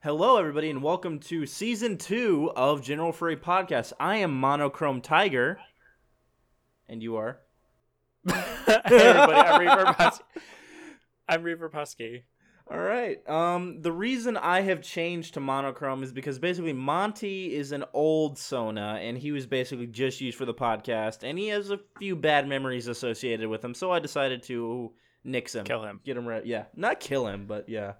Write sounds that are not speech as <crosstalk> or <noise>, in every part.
Hello, everybody, and welcome to season two of General Furry Podcast. I am Monochrome Tiger, and you are. <laughs> hey everybody, I'm Reverb <laughs> Husky. I'm Reverb Husky. All right. Um, the reason I have changed to monochrome is because basically Monty is an old Sona, and he was basically just used for the podcast, and he has a few bad memories associated with him. So I decided to nix him, Kill him. get him rid. Yeah, not kill him, but yeah.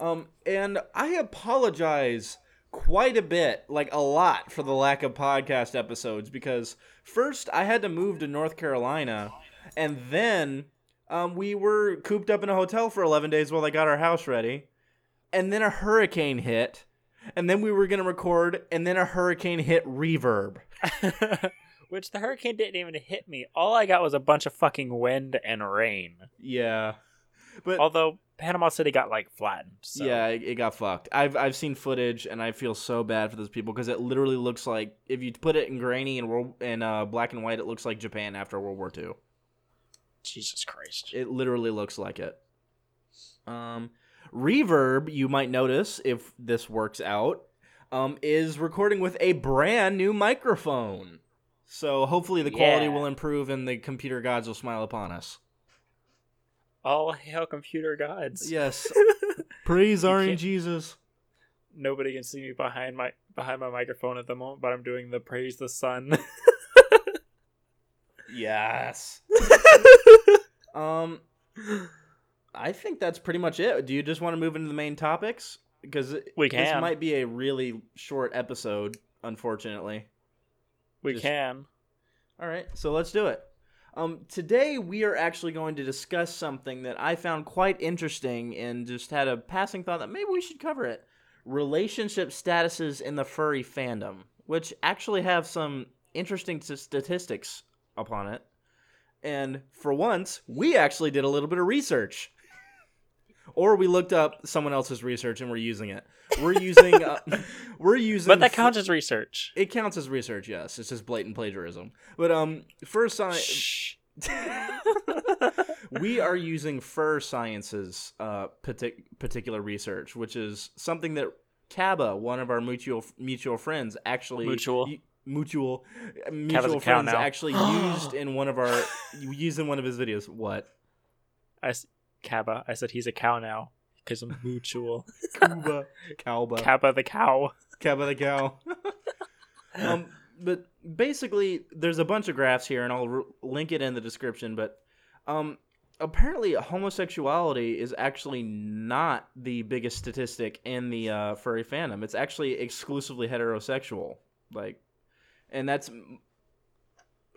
Um, and I apologize quite a bit, like a lot, for the lack of podcast episodes because first I had to move to North Carolina, and then um, we were cooped up in a hotel for 11 days while they got our house ready, and then a hurricane hit, and then we were gonna record, and then a hurricane hit reverb. <laughs> Which the hurricane didn't even hit me. All I got was a bunch of fucking wind and rain. Yeah, but Although Panama City got like flattened. So. Yeah, it, it got fucked. I've I've seen footage and I feel so bad for those people because it literally looks like if you put it in grainy and world and uh, black and white, it looks like Japan after World War II. Jesus Christ. It literally looks like it. Um, Reverb, you might notice if this works out, um, is recording with a brand new microphone. So hopefully the quality Yeah. will improve and the computer gods will smile upon us. All hail computer gods. Yes, <laughs> praise can't- Jesus. Nobody can see me behind my behind my microphone at the moment, but I'm doing the praise the sun. Yes. <laughs> Um, I think that's pretty much it. Do you just want to move into the main topics? Because We this might be a really short episode, unfortunately. we Just- can. All right, so let's do it. Um, today we are actually going to discuss something that I found quite interesting and just had a passing thought that maybe we should cover it. Relationship statuses in the furry fandom, which actually have some interesting statistics upon it. And for once, we actually did a little bit of research. Or we looked up someone else's research and we're using it. We're using uh, <laughs> we're using But that counts as research. it counts as research, yes. It's just blatant plagiarism. But um, Furscience, <laughs> we are using Furscience's uh partic- particular research, which is something that Kaba, one of our mutual mutual friends, actually Mutual. y- mutual mutual friends actually <gasps> used in one of our used in one of his videos. What? I Kaba. I said he's a cow now because I'm mutual. <laughs> Kuba, Kalba, Kaba the cow. Kaba the cow. <laughs> um, but basically, there's a bunch of graphs here, and I'll r link it in the description. But um, apparently, homosexuality is actually not the biggest statistic in the uh, furry fandom. It's actually exclusively heterosexual. Like, and that's.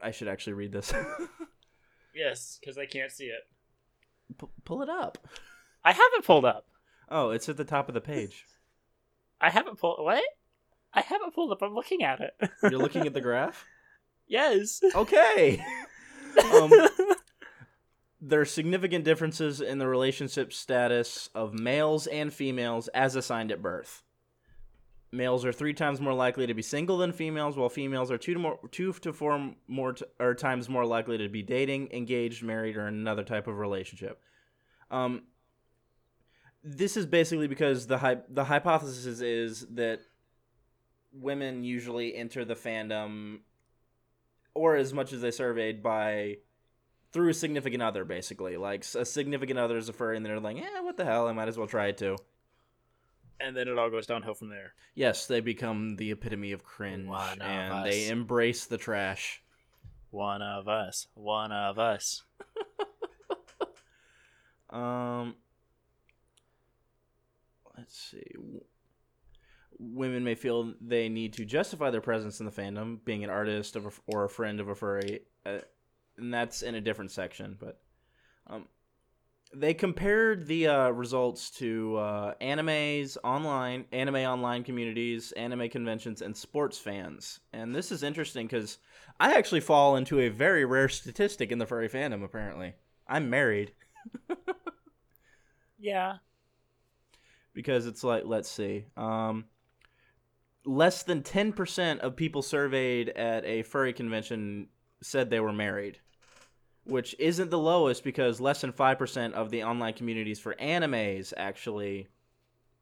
I should actually read this. <laughs> Yes, because I can't see it. P- pull it up. I have it pulled up. Oh, it's at the top of the page. I haven't pulled. What? I haven't pulled up. I'm looking at it. <laughs> You're looking at the graph. yes. Okay. <laughs> Um, there are significant differences in the relationship status of males and females as assigned at birth. Males are three times more likely to be single than females, while females are two to more two to four more t- or times more likely to be dating, engaged, married, or in another type of relationship. Um, this is basically because the hy- the hypothesis is that women usually enter the fandom, or as much as they surveyed by through a significant other, basically. Like a significant other is a furry, and they're like, "Yeah, what the hell? I might as well try it too." And then it all goes downhill from there. Yes, they become the epitome of cringe, One of and they embrace the trash. One of us. One of us. <laughs> Um, let's see. Women may feel they need to justify their presence in the fandom, being an artist of a, or a friend of a furry, uh, and that's in a different section. But um, they compared the uh, results to uh, animes online, anime online communities, anime conventions, and sports fans. And this is interesting because I actually fall into a very rare statistic in the furry fandom. Apparently, I'm married. <laughs> Yeah. because it's like let's see um less than 10% of people surveyed at a furry convention said they were married which isn't the lowest because less than 5% of the online communities for animes actually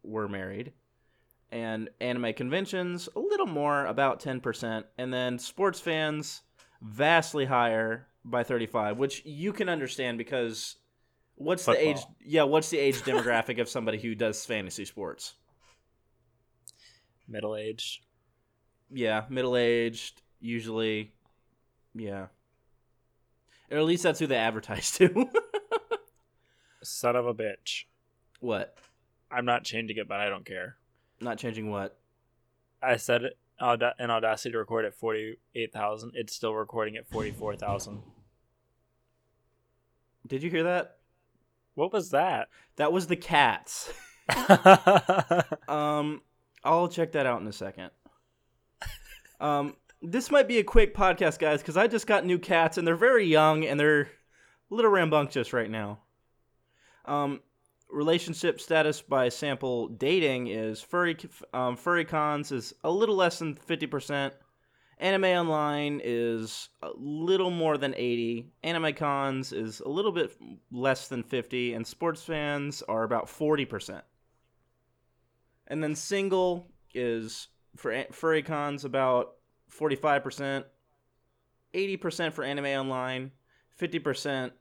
were married and anime conventions a little more, about ten percent, and then sports fans vastly higher by thirty five, which you can understand because what's the age? Yeah, what's the age <laughs> demographic of somebody who does fantasy sports? Middle aged. Yeah, middle aged, usually. Yeah. Or at least that's who they advertise to. <laughs> Son of a bitch. what? I'm not changing it, but I don't care. Not changing what? I said it in Audacity to record at 48,000. It's still recording at 44,000. Did you hear that? What was that? That was the cats. <laughs> Um, I'll check that out in a second. Um, this might be a quick podcast, guys, because I just got new cats and they're very young and they're a little rambunctious right now. Um, relationship status by sample dating is furry um, furry cons is a little less than fifty percent. Anime online is a little more than 80. Anime cons is a little bit less than 50 and sports fans are about 40%. And then single is for furry cons about 45%, 80% for anime online, 50%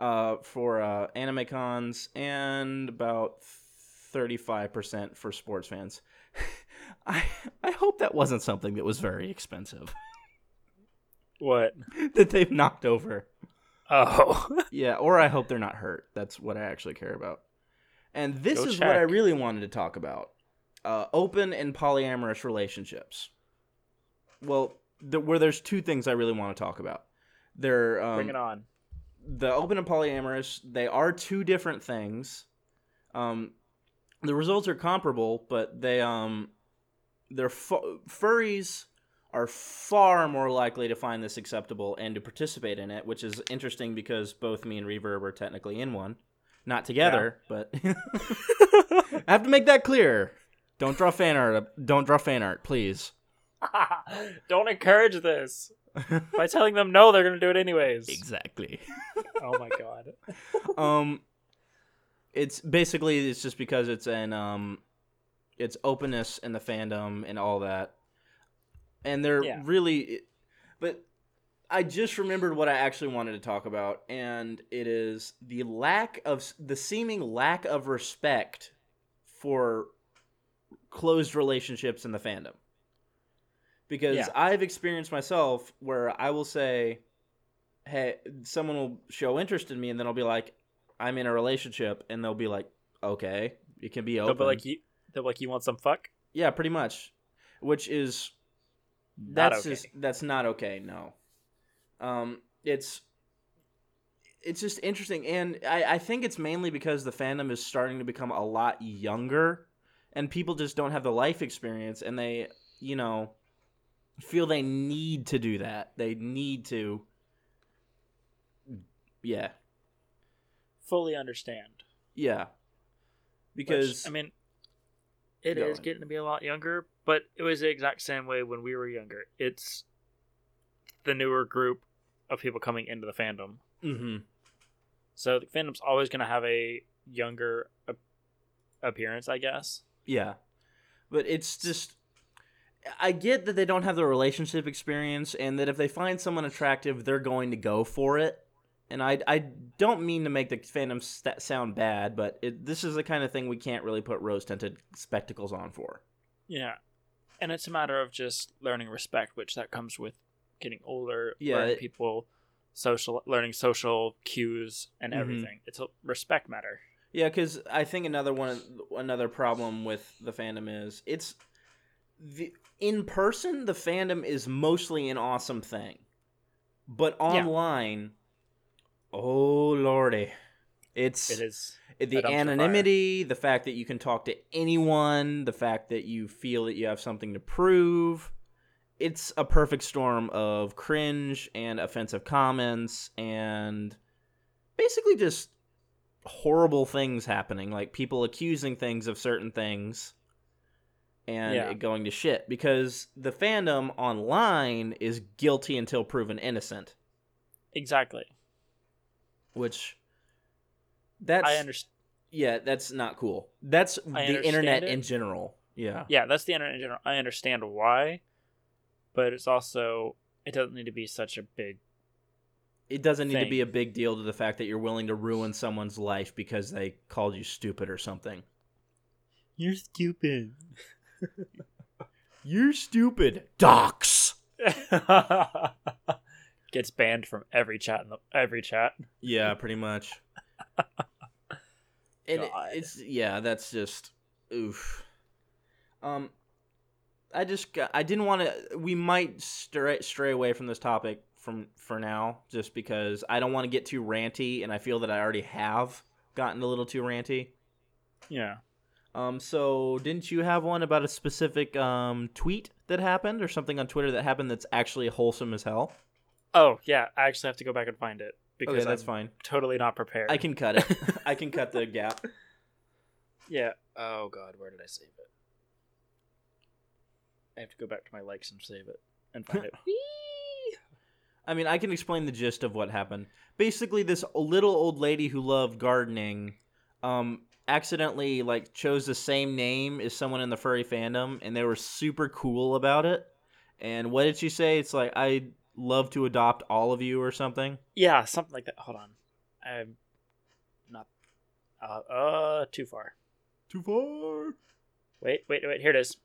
uh, for uh, anime cons, and about 35% for sports fans. <laughs> I I hope that wasn't something that was very expensive <laughs> what? that they've knocked over. Oh. <laughs> Yeah, or I hope they're not hurt. That's what I actually care about. And this Go is what I really wanted to talk about: uh, open and polyamorous relationships. Well, the, where there's two things I really want to talk about. They're um, Bring it on. the open and polyamorous they are two different things. Um the results are comparable but they um they're fu- furries are far more likely to find this acceptable and to participate in it which is interesting because both me and reverb are technically in one. Not together but <laughs> i have to make that clear. Don't draw fan art don't draw fan art please <laughs> Don't encourage this. By telling them no, they're going to do it anyways. exactly Oh my god. <laughs> um it's basically it's just because it's an um it's openness in the fandom and all that and they're Yeah. really but i just remembered what i actually wanted to talk about and it is the lack of the seeming lack of respect for closed relationships in the fandom because Yeah. i've experienced myself where i will say hey someone will show interest in me and then i'll be like i'm in a relationship and they'll be like okay it can be They'll open be like, you, they'll be like, you want some fuck? yeah pretty much which is Not that's okay. just that's not okay no um it's it's just interesting and I, I think it's mainly because the fandom is starting to become a lot younger and people just don't have the life experience and they you know feel they need to do that they need to yeah Fully understand. yeah Which, because I mean, it is on. getting to be a lot younger, but it was the exact same way when we were younger. It's the newer group of people coming into the fandom. hmm So the fandom's always going to have a younger ap- appearance, I guess. Yeah. But it's just I get that they don't have the relationship experience and that if they find someone attractive, they're going to go for it. And I, I don't mean to make the fandom st- sound bad, but it, this is the kind of thing we can't really put rose tinted spectacles on for. Yeah. And it's a matter of just learning respect, which that comes with getting older, Yeah, learning it- people social learning social cues and Mhm. everything. It's a respect matter. Yeah, because I think another one, another problem with the fandom is it's the in person. The fandom is mostly an awesome thing, but online, oh lordy, it's It is. the anonymity, the fact that you can talk to anyone, the fact that you feel that you have something to prove. It's a perfect storm of cringe and offensive comments and basically just horrible things happening, like people accusing things of certain things and Yeah. it going to shit because the fandom online is guilty until proven innocent, exactly. which that's I understand. yeah, that's not cool. That's I the internet it. in general. Yeah. Yeah, that's the internet in general. I understand why, but it's also it doesn't need to be such a big. It doesn't need to be a big deal to the fact that you're willing to ruin someone's life because they called you stupid or something. You're stupid. <laughs> You're stupid. Docs. <laughs> Gets banned from every chat in the, every chat. Yeah, pretty much. <laughs> and it- it's yeah, that's just oof. Um, I just got, I didn't want to. We might stray stray away from this topic from for now, just because I don't want to get too ranty, and I feel that I already have gotten a little too ranty. Yeah. Um, so didn't you have one about a specific um tweet that happened or something on Twitter that happened that's actually wholesome as hell? Oh yeah, I actually have to go back and find it because Okay, that's I'm fine. totally not prepared. I can cut it. <laughs> I can cut the gap. Yeah. Oh god, where did I save it? I have to go back to my likes and save it and find it. <laughs> I mean, I can explain the gist of what happened. Basically, this little old lady who loved gardening, um, accidentally like chose the same name as someone in the furry fandom, and they were super cool about it. And what did she say? It's like I'd love to adopt all of you or something. yeah, something like that. Hold on. I'm not uh uh too far. Too far. Wait, wait, wait, here it is.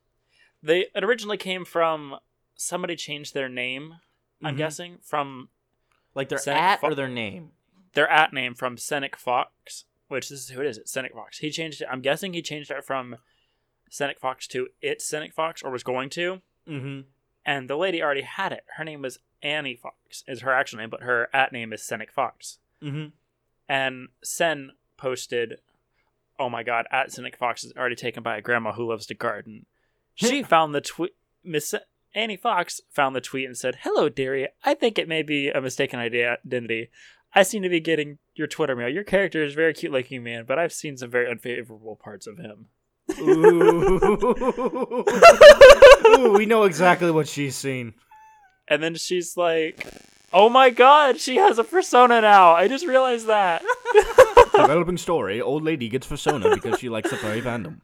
They it originally came from somebody changed their name, I'm Mhm. guessing, from Like their Senate at fo- or their name. their at name from Senec Fox, which this is who it is. It's Senec Fox. He changed it. I'm guessing he changed it from Senec Fox to it's Senec Fox, or was going to. Mm-hmm. And the lady already had it. Her name was Annie Fox, is her actual name, but her at name is Senec Fox. Mm-hmm. And Sen posted, "Oh my God, at Senec Fox is already taken by a grandma who loves to garden." <laughs> She found the tweet. Miss Annie Fox found the tweet and said, "Hello, dearie. I think it may be a mistaken idea- identity. I seem to be getting your Twitter mail. Your character is very cute looking man, but I've seen some very unfavorable parts of him." Ooh. <laughs> Ooh, we know exactly what she's seen. And then she's like, "Oh my God, she has a persona now. I just realized that." <laughs> <laughs> Developing story: Old lady gets persona because she likes the furry fandom.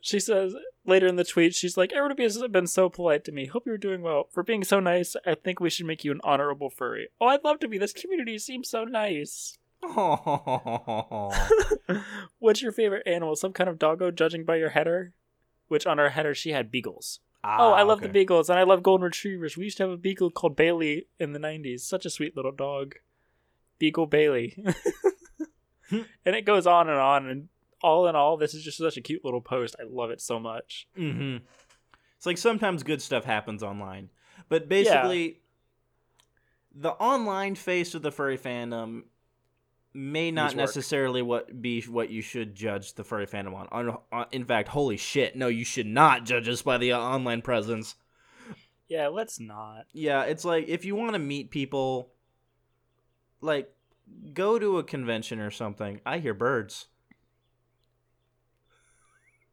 She says later in the tweet, she's like, Everybody has been so polite to me. Hope you're doing well. For being so nice, I think we should make you an honorable furry. Oh, I'd love to be. This community seems so nice. <laughs> <laughs> What's your favorite animal? Some kind of doggo, judging by your header? Which on her header, she had beagles. Ah, oh, I love the beagles, and I love golden retrievers. We used to have a beagle called Bailey in the 90s. Such a sweet little dog. Beagle Bailey. <laughs> Hmm. and it goes on and on, and all in all, this is just such a cute little post. I love it so much. Mm-hmm. It's like sometimes good stuff happens online, but basically, the online face of the furry fandom may not necessarily what be what you should judge the furry fandom on. on, on in fact, holy shit, no, you should not judge us by the uh, online presence. Yeah, let's not. Yeah, it's like if you want to meet people, like go to a convention or something. I hear birds.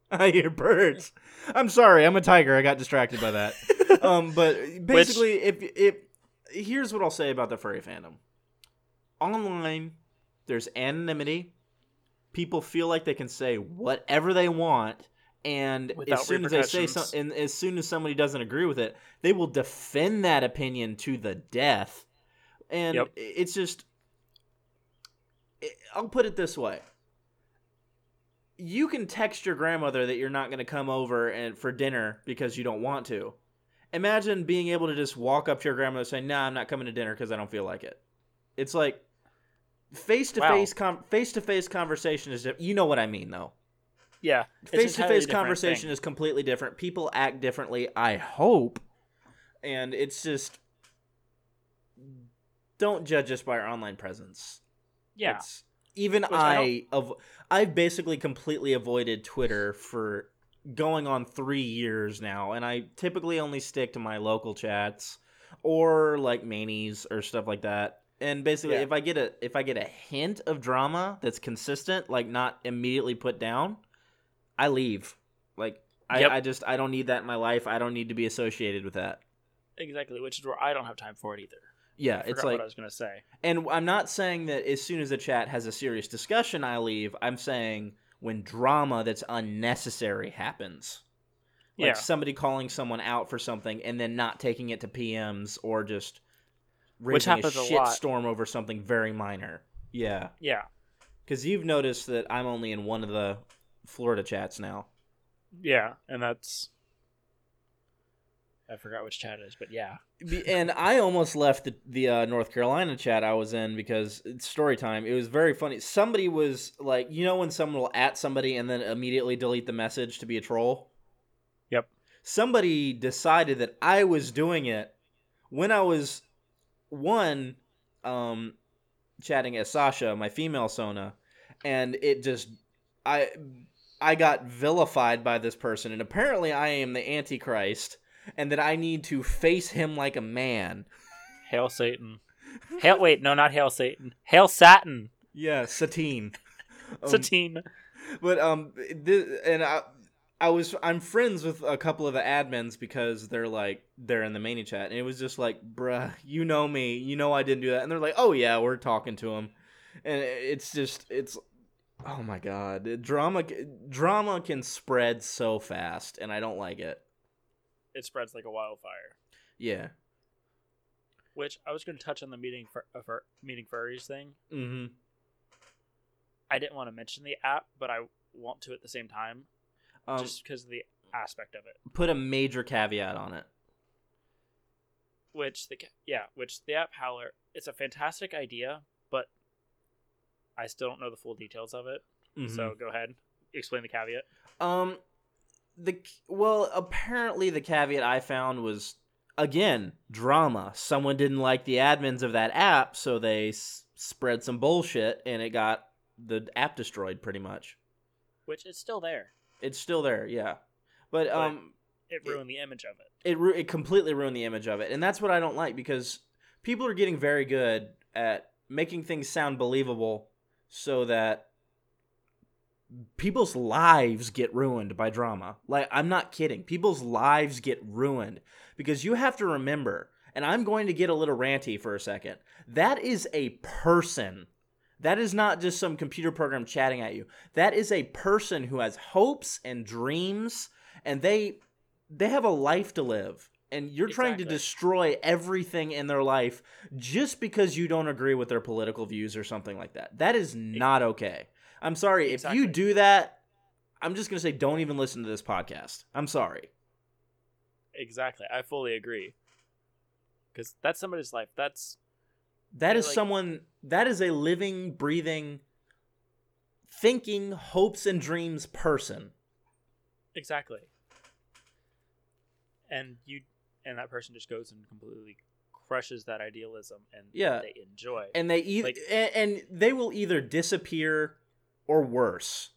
<laughs> I hear birds. I'm sorry, I'm a tiger. I got distracted by that. <laughs> um, but basically, if if here's what I'll say about the furry fandom. Online, there's anonymity. People feel like they can say whatever they want, and Without as soon as they say something, and as soon as somebody doesn't agree with it, they will defend that opinion to the death. And Yep. it's just, it- I'll put it this way: you can text your grandmother that you're not going to come over and for dinner because you don't want to. Imagine being able to just walk up to your grandmother and say, "Nah, I'm not coming to dinner because I don't feel like it." It's like face to face face to face conversation is. You know what I mean, though. Yeah, Face to face conversation thing. is completely different. People act differently. I hope, and it's just don't judge us by our online presence. Yeah, It's- even Which I I of I've basically completely avoided Twitter for going on three years now, and I typically only stick to my local chats or like manies or stuff like that. And basically, Yeah. if I get a if I get a hint of drama that's consistent, like not immediately put down, I leave. Like I, Yep. I just I don't need that in my life. I don't need to be associated with that. exactly. Which is where I don't have time for it either. Yeah, it's like what I was gonna say. And I'm not saying that as soon as the chat has a serious discussion, I leave. I'm saying when drama that's unnecessary happens, Like Yeah. somebody calling someone out for something and then not taking it to PMs or just raising a a lot. shitstorm over something very minor. Yeah. Yeah. Because you've noticed that I'm only in one of the Florida chats now. Yeah. And that's. I forgot which chat it is, but yeah. And I almost left the, the uh, North Carolina chat I was in because it's story time. It was very funny. Somebody was like, you know, when someone will at somebody and then immediately delete the message to be a troll? Yep. Somebody decided that I was doing it when I was, one, um, chatting as Sasha, my female Sona, and it just, I, I got vilified by this person, and apparently I am the Antichrist and that I need to face him like a man. Hail Satan. Hail. Wait, no, not Hail Satan. Hail Satin. Yeah, Satine. Um, Satine. But um, this, and I, I was I'm friends with a couple of the admins because they're like they're in the mini chat, and it was just like, bruh, you know me, you know I didn't do that, and they're like, oh yeah, we're talking to him, and it's just it's. Oh my god, drama drama can spread so fast, and I don't like it. It spreads like a wildfire. Yeah. Which I was going to touch on the meeting for, uh, for meeting furries thing. Mm-hmm. I didn't want to mention the app, but I want to at the same time, Um, just because of the aspect of it. put a major caveat on it. Which the yeah, which the app Howlr, it's a fantastic idea, but I still don't know the full details of it. Mm-hmm. So go ahead, explain the caveat. Um, the well, apparently the caveat I found was again drama. Someone didn't like the admins of that app, so they s- spread some bullshit, and it got the app destroyed. Pretty much, Which is still there. it's still there, yeah. But um, It It- ruined the image of it. it ru- it completely ruined the image of it, and that's what I don't like because people are getting very good at making things sound believable, so that people's lives get ruined by drama. Like I'm not kidding. People's lives get ruined because you have to remember, and I'm going to get a little ranty for a second. That is a person. That is not just some computer program chatting at you. That is a person who has hopes and dreams and they they have a life to live. And you're trying to destroy everything in their life just because you don't agree with their political views or something like that. That is not okay. I'm sorry. If you do that, I'm just going to say don't even listen to this podcast. I'm sorry. Exactly, I fully agree. Because that's somebody's life. That's that is like- someone that is a living, breathing, thinking hopes and dreams person. exactly. And you and that person just goes and completely crushes that idealism, and Yeah. they enjoy. And they either Like- and, and they will either disappear or worse.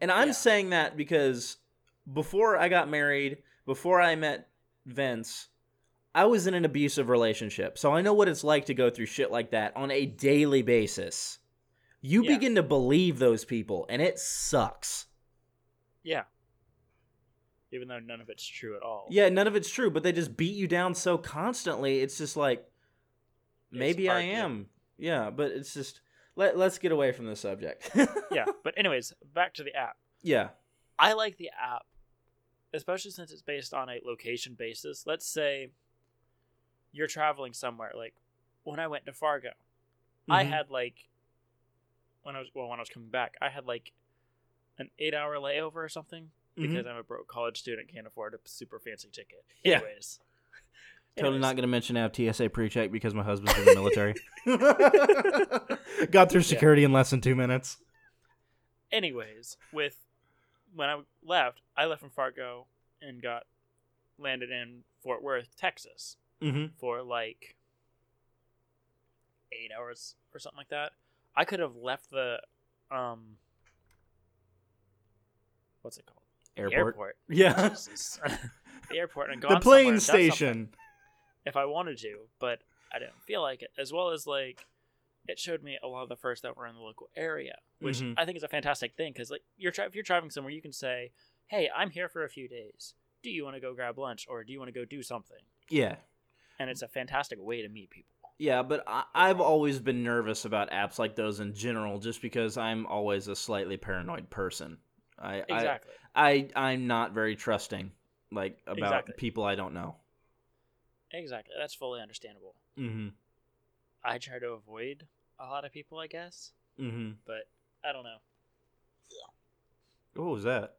And I'm Yeah. saying that because before I got married, before I met Vince, I was in an abusive relationship. So I know what it's like to go through shit like that on a daily basis. You Yeah. begin to believe those people and it sucks. yeah. Even though none of it's true at all. Yeah, none of it's true, but they just beat you down so constantly. It's just like maybe I hard to- am. Yeah, but it's just let let's get away from the subject. <laughs> yeah. But anyways, back to the app. yeah. I I like the app, especially since it's based on a location basis. Let's say you're traveling somewhere. Like when I went to Fargo, I Mhm. had like when I was well when I was coming back, I had like an eight hour layover or something because I'm a broke college student, can't afford a super fancy ticket. Yeah. Anyways, Totally Anyways, not going to mention I have TSA pre-check because my husband's in the military. <laughs> Got through security in less than two minutes. anyways, with when I left, I left from Fargo and got landed in Fort Worth, Texas. Mm-hmm. for like eight hours or something like that. I could have left the um what's it called? The Airport. airport. Yeah. <laughs> <laughs> The airport and gone the somewhere plane and done station. If I wanted to, but I didn't feel like it. As well as like it showed me a lot of the first that were in the local area, which Mhm. I think is a fantastic thing because like you're tra- if you're traveling somewhere, you can say, "Hey, I'm here for a few days. Do you want to go grab lunch or do you want to go do something?" Yeah. And it's a fantastic way to meet people. Yeah, but I, I've always been nervous about apps like those in general, just because I'm always a slightly paranoid person. I Exactly. I, I I'm not very trusting, like about Exactly. people I don't know. Exactly. That's fully understandable. Mm-hmm. I try to avoid a lot of people, I guess, Mm-hmm. but I don't know. What was that?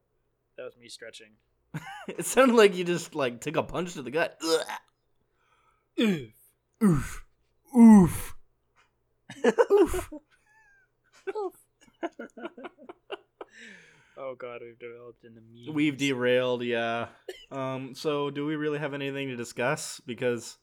That was me stretching. <laughs> It sounded like you just like took a punch to the gut. Ugh. Oof. Oof. Oof. <laughs> <laughs> oh god, we've developed into memes. We've derailed, yeah. Um. So, do we really have anything to discuss? Because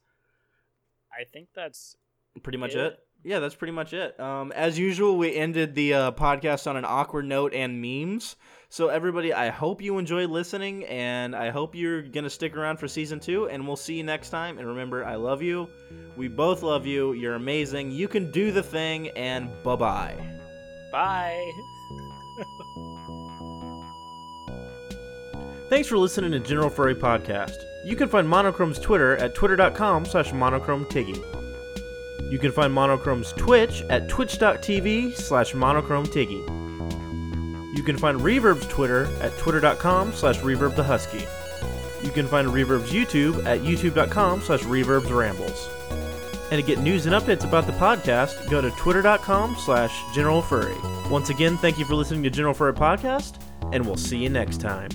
I think that's pretty much Yeah. it. Yeah, that's pretty much it. Um, as usual, we ended the uh, podcast on an awkward note and memes. So, everybody, I hope you enjoyed listening, and I hope you're gonna stick around for season two. And we'll see you next time. And remember, I love you. We both love you. You're amazing. You can do the thing. And bye bye. <laughs> bye. Thanks for listening to General Furry Podcast. You can find Monochrome's Twitter at twitter.com slash monochrometiggy. You can find Monochrome's Twitch at twitch.tv slash monochrometiggy. You can find Reverb's Twitter at twitter.com slash reverbthehusky. You can find Reverb's YouTube at youtube.com slash reverbsrambles. And to get news and updates about the podcast, go to twitter.com slash generalfurry. Once again, thank you for listening to General Furry Podcast, and we'll see you next time.